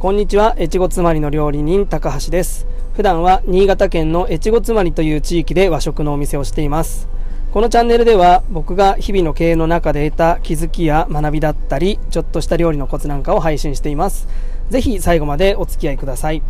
こんにちは、越後妻りの料理人、高橋です。普段は新潟県の越後妻りという地域で和食のお店をしています。このチャンネルでは僕が日々の経営の中で得た気づきや学びだったり、ちょっとした料理のコツなんかを配信しています。ぜひ最後までお付き合いください。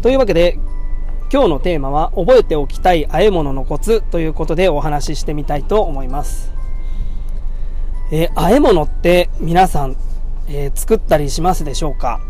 というわけで、今日のテーマは覚えておきたい和え物のコツということでお話ししてみたいと思います。え、和え物って皆さん、えー、作ったりしますでしょうか？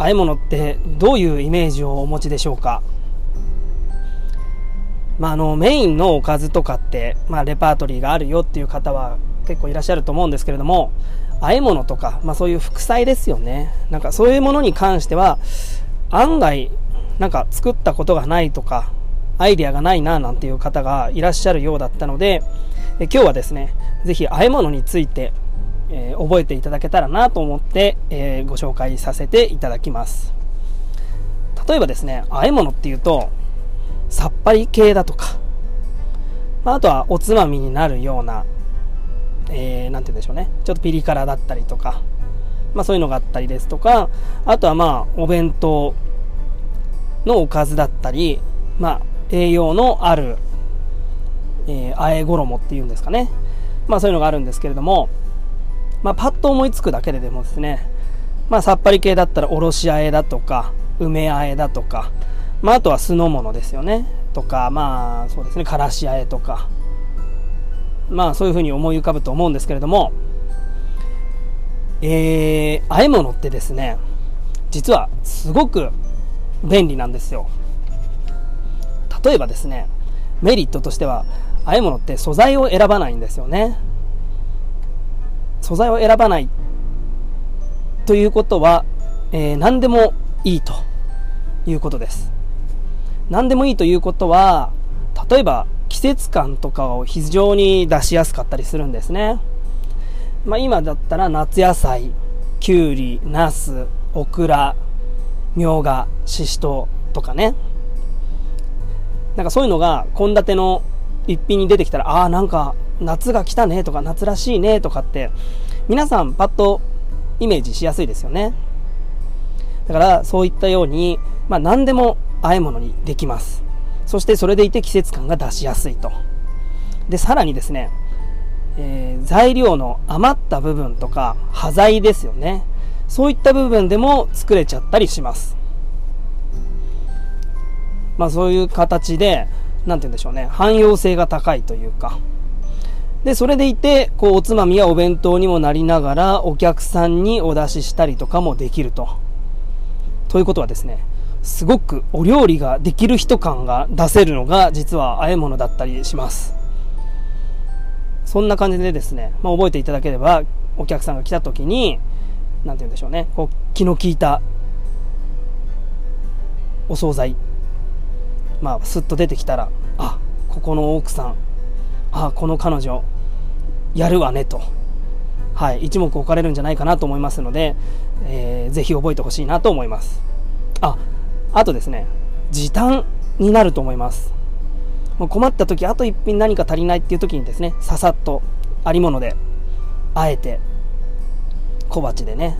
和え物ってどういうイメージをお持ちでしょうか？まあ、あのメインのおかずとかって、まあ、レパートリーがあるよっていう方は結構いらっしゃると思うんですけれども和え物とか、まあ、そういう副菜ですよね。なんかそういうものに関しては案外なんか作ったことがないとかアイデアがないななんていう方がいらっしゃるようだったので今日はですね是非和え物についてえー、覚えていただけたらなと思って、えー、ご紹介させていただきます。例えばですね和え物っていうとさっぱり系だとか、まあ、あとはおつまみになるような何、えー、て言うんでしょうね。ちょっとピリ辛だったりとか、まあ、そういうのがあったりですとかあとはまあお弁当のおかずだったり、まあ、栄養のある、えー、あえ衣っていうんですかね。まあそういうのがあるんですけれどもまあ、パッと思いつくだけででもですね、まあ、さっぱり系だったらおろしあえだとか梅あえだとか、まあ、あとは酢の物ですよね。とかまあそうですねからしあえとかまあそういうふうに思い浮かぶと思うんですけれどもえー、和え物ってですね実はすごく便利なんですよ。例えばですねメリットとしては和え物って素材を選ばないんですよね。素材を選ばないということは、えー、何でもいいということです。何でもいいということは、例えば季節感とかを非常に出しやすかったりするんですね。まあ、今だったら夏野菜、きゅうり、なす、オクラ、みょうが、ししとうとかね。なんかそういうのが献立の一品に出てきたら、ああ、なんか夏が来たねとか夏らしいねとかって皆さんパッとイメージしやすいですよね。だからそういったように、まあ、何でも和え物にできます。そしてそれでいて季節感が出しやすいと。でさらにですね、えー、材料の余った部分とか端材ですよね。そういった部分でも作れちゃったりします。まあそういう形で何て言うんでしょうね。汎用性が高いというか。で、それでいて、こう、おつまみやお弁当にもなりながら、お客さんにお出ししたりとかもできると。ということはですね、すごくお料理ができる人感が出せるのが、実は和え物だったりします。そんな感じでですね、まあ、覚えていただければ、お客さんが来た時に、何て言うんでしょうね、こう、気の利いたお惣菜、まあ、スッと出てきたら、あ、ここの奥さん、あこの彼女やるわねと、はい、一目置かれるんじゃないかなと思いますので、えー、ぜひ覚えてほしいなと思います。ああとですね時短になると思います。もう困った時あと一品何か足りないっていう時にですねささっとありものであえて小鉢でね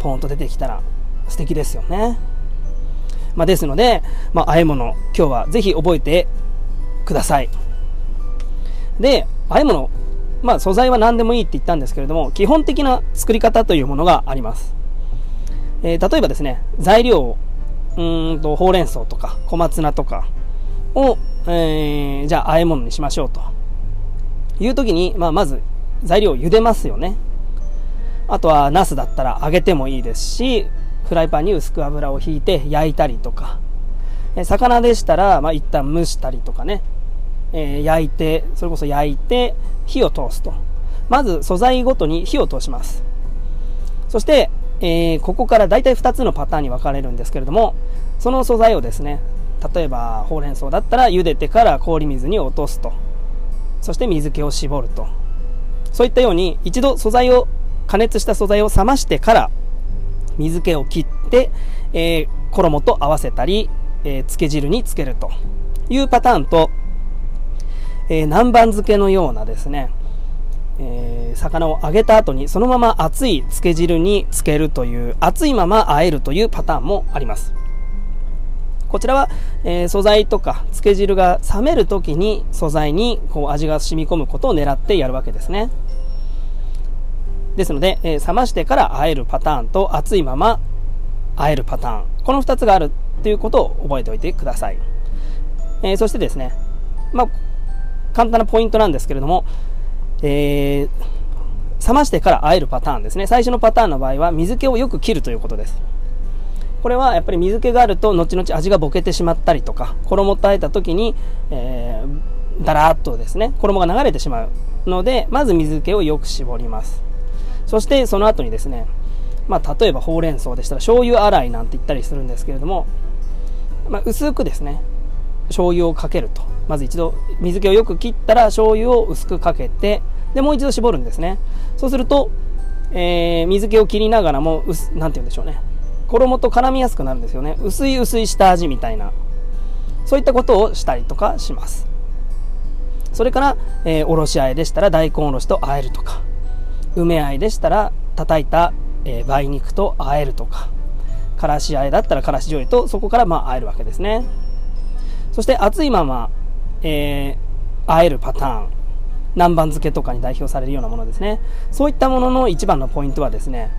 ポンと出てきたら素敵ですよね。まあ、ですので、まあ、和え物今日はぜひ覚えてください。で、ああいうもの、まあ素材は何でもいいって言ったんですけれども、基本的な作り方というものがあります。えー、例えばですね、材料を、うんと、ほうれん草とか小松菜とかを、えー、じゃあ、和え物にしましょうと。いう時に、まあ、まず材料を茹でますよね。あとは、ナスだったら揚げてもいいですし、フライパンに薄く油をひいて焼いたりとか、魚でしたら、まあ、一旦蒸したりとかね、えー、焼いて、それこそ焼いて、火を通すと。まず素材ごとに火を通します。そして、えー、ここから大体2つのパターンに分かれるんですけれども、その素材をですね、例えばほうれん草だったら茹でてから氷水に落とすと。そして水気を絞ると。そういったように一度素材を、加熱した素材を冷ましてから水気を切って、えー、衣と合わせたり、えー、漬け汁につけるというパターンと、えー、南蛮漬けのようなですね、えー、魚を揚げた後にそのまま熱い漬け汁に漬けるという熱いまま和えるというパターンもあります。こちらは、えー、素材とか漬け汁が冷める時に素材にこう味が染み込むことを狙ってやるわけですね。ですので、えー、冷ましてから和えるパターンと熱いまま和えるパターン。この2つがあるということを覚えておいてください、えー、そしてですね、まあ、簡単なポイントなんですけれども、えー、冷ましてから和えるパターンですね。最初のパターンの場合は水気をよく切るということです。これはやっぱり水気があると後々味がぼけてしまったりとか衣とあえた時に、えー、だらっとですね衣が流れてしまうのでまず水気をよく絞ります。そしてその後にですねまあ、例えばほうれん草でしたら醤油洗いなんて言ったりするんですけれども、まあ、薄くですね醤油をかけると。まず一度水気をよく切ったら醤油を薄くかけてでもう一度絞るんですね。そうすると、えー、水気を切りながらも何て言うんでしょうね。衣と絡みやすくなるんですよね。薄い薄い下味みたいな。そういったことをしたりとかします。それから、えー、おろしあえでしたら大根おろしとあえるとか。梅あえでしたら叩いたえー、梅肉と和えるとか。からしあえだったらからし醤油とそこからまあ和えるわけですね。そして熱いまま、えー、和えるパターン。南蛮漬けとかに代表されるようなものですね。そういったものの一番のポイントはですね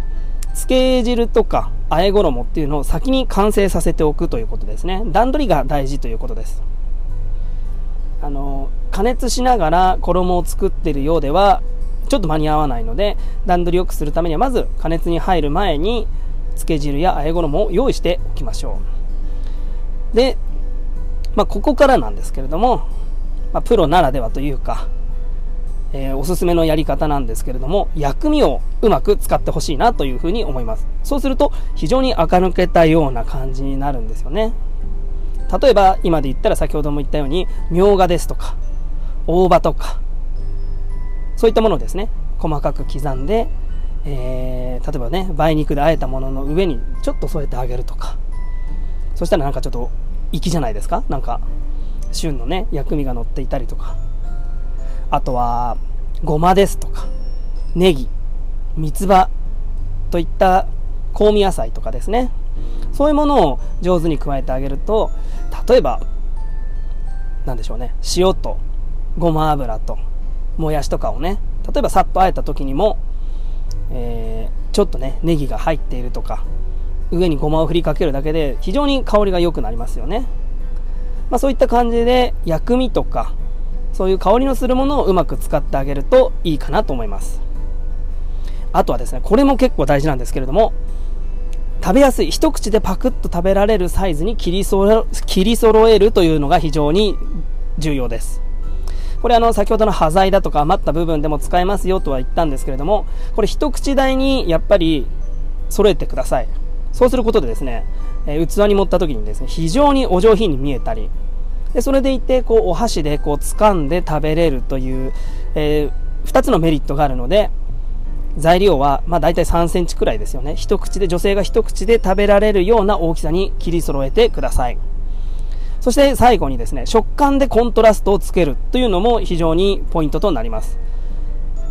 漬け汁とか和え衣っていうのを先に完成させておくということですね。段取りが大事ということです。あの加熱しながら衣を作ってるようではちょっと間に合わないので段取りよくするためにはまず加熱に入る前に漬け汁や和え衣を用意しておきましょう。で、まあ、ここからなんですけれども、まあ、プロならではというか、えー、おすすめのやり方なんですけれども薬味をうまく使ってほしいなというふうに思います。そうすると非常に垢抜けたような感じになるんですよね。例えば今で言ったら先ほども言ったようにみょうがですとか大葉とかそういったものですね。細かく刻んで、えー、例えばね梅肉で和えたものの上にちょっと添えてあげるとか。そしたらなんかちょっと粋じゃないですか？なんか旬のね薬味が乗っていたりとか。あとはごまですとかネギ三つ葉といった香味野菜とかですね。そういうものを上手に加えてあげると例えば何でしょうね塩とごま油ともやしとかをね例えばさっとあえた時にも、えー、ちょっとねネギが入っているとか上にごまを振りかけるだけで非常に香りが良くなりますよね、まあ、そういった感じで薬味とかそういう香りのするものをうまく使ってあげるといいかなと思います。あとはですねこれも結構大事なんですけれども食べやすい一口でパクッと食べられるサイズに切りそ切り揃えるというのが非常に重要です。これあの先ほどの端材だとか余った部分でも使えますよとは言ったんですけれどもこれ一口大にやっぱり揃えてください。そうすることでですね、えー、器に盛った時にですね非常にお上品に見えたりでそれでいてこうお箸でこう掴んで食べれるという、えー、2つのメリットがあるので材料はまあ大体3センチくらいですよね一口で女性が一口で食べられるような大きさに切り揃えてくださいそして最後にですね、食感でコントラストをつけるというのも非常にポイントとなります。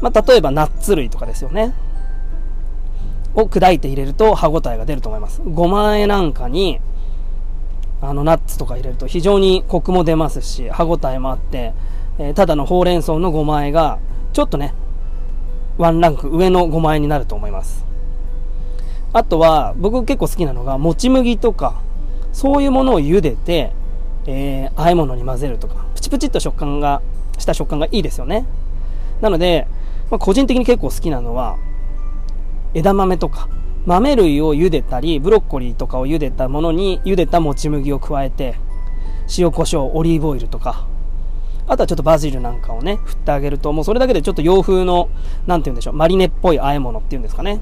まあ、例えばナッツ類とかですよね。を砕いて入れると歯ごたえが出ると思います。ごまえなんかに、あのナッツとか入れると非常にコクも出ますし、歯ごたえもあって、えー、ただのほうれん草のごまえが、ちょっとね、ワンランク上のごまえになると思います。あとは、僕結構好きなのが、もち麦とか、そういうものを茹でて、えー、和え物に混ぜるとか、プチプチっと食感が、した食感がいいですよね。なので、まあ、個人的に結構好きなのは、枝豆とか、豆類を茹でたり、ブロッコリーとかを茹でたものに、茹でたもち麦を加えて、塩コショウ、オリーブオイルとか、あとはちょっとバジルなんかをね、振ってあげると、もうそれだけでちょっと洋風の、なんて言うんでしょう、マリネっぽい和え物っていうんですかね。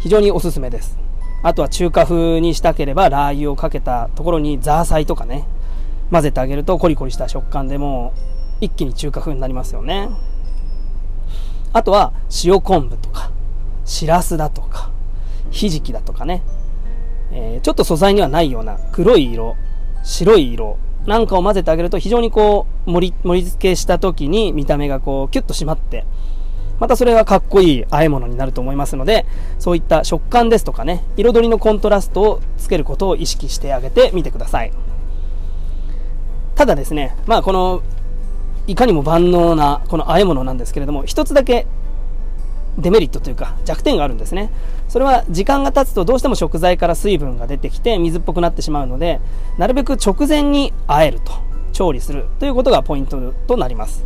非常におすすめです。あとは中華風にしたければラー油をかけたところにザーサイとかね、混ぜてあげるとコリコリした食感でもう一気に中華風になりますよね。あとは塩昆布とか、しらすだとか、ひじきだとかね、えー、ちょっと素材にはないような黒い色、白い色なんかを混ぜてあげると非常にこう盛り盛り付けした時に見た目がこうキュッと締まってまたそれはかっこいい和え物になると思いますので、そういった食感ですとかね、彩りのコントラストをつけることを意識してあげてみてください。ただですね、まあこの、いかにも万能なこの和え物なんですけれども、一つだけデメリットというか弱点があるんですね。それは時間が経つとどうしても食材から水分が出てきて水っぽくなってしまうので、なるべく直前に和えると、調理するということがポイントとなります。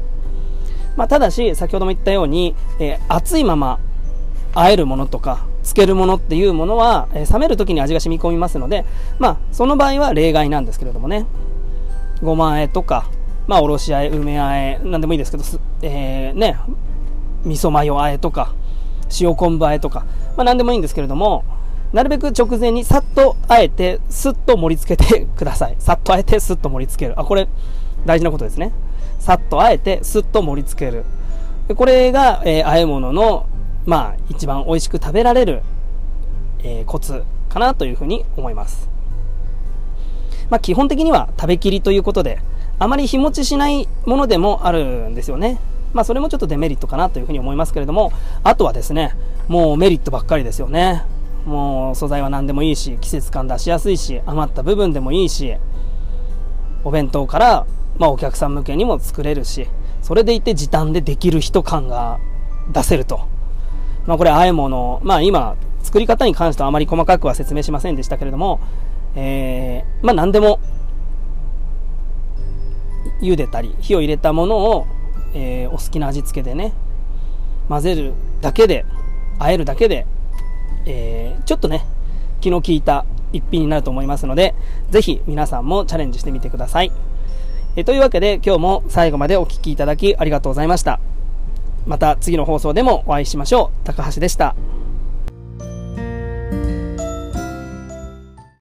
まあ、ただし、先ほども言ったように、えー、熱いまま和えるものとか、漬けるものっていうものは、えー、冷める時に味が染み込みますので、まあ、その場合は例外なんですけれどもね、ごま和えとか、まあ、おろしあえ、梅あえ、なんでもいいですけど、えー、ね、味噌マヨ和えとか、塩昆布和えとか、まあ、なんでもいいんですけれども、なるべく直前にさっとあえて、すっと盛り付けてください。さっとあえて、すっと盛り付ける。あ、これ、大事なことですね。さっとあえてすっと盛り付けるこれが、えー、和え物の、まあ、一番美味しく食べられる、えー、コツかなというふうに思います、まあ、基本的には食べきりということであまり日持ちしないものでもあるんですよねまあ、それもちょっとデメリットかなというふうに思いますけれどもあとはですねもうメリットばっかりですよね。もう素材は何でもいいし季節感出しやすいし余った部分でもいいしお弁当からまあ、お客さん向けにも作れるしそれでいて時短でできる人感が出せると、まあ、これあえ物、まあ、今作り方に関してはあまり細かくは説明しませんでしたけれども、えー、まあ、何でも茹でたり火を入れたものを、えー、お好きな味付けでね混ぜるだけで和えるだけで、えー、ちょっとね気の利いた一品になると思いますので是非皆さんもチャレンジしてみてください。えというわけで今日も最後までお聴きいただきありがとうございました。また次の放送でもお会いしましょう。高橋でした。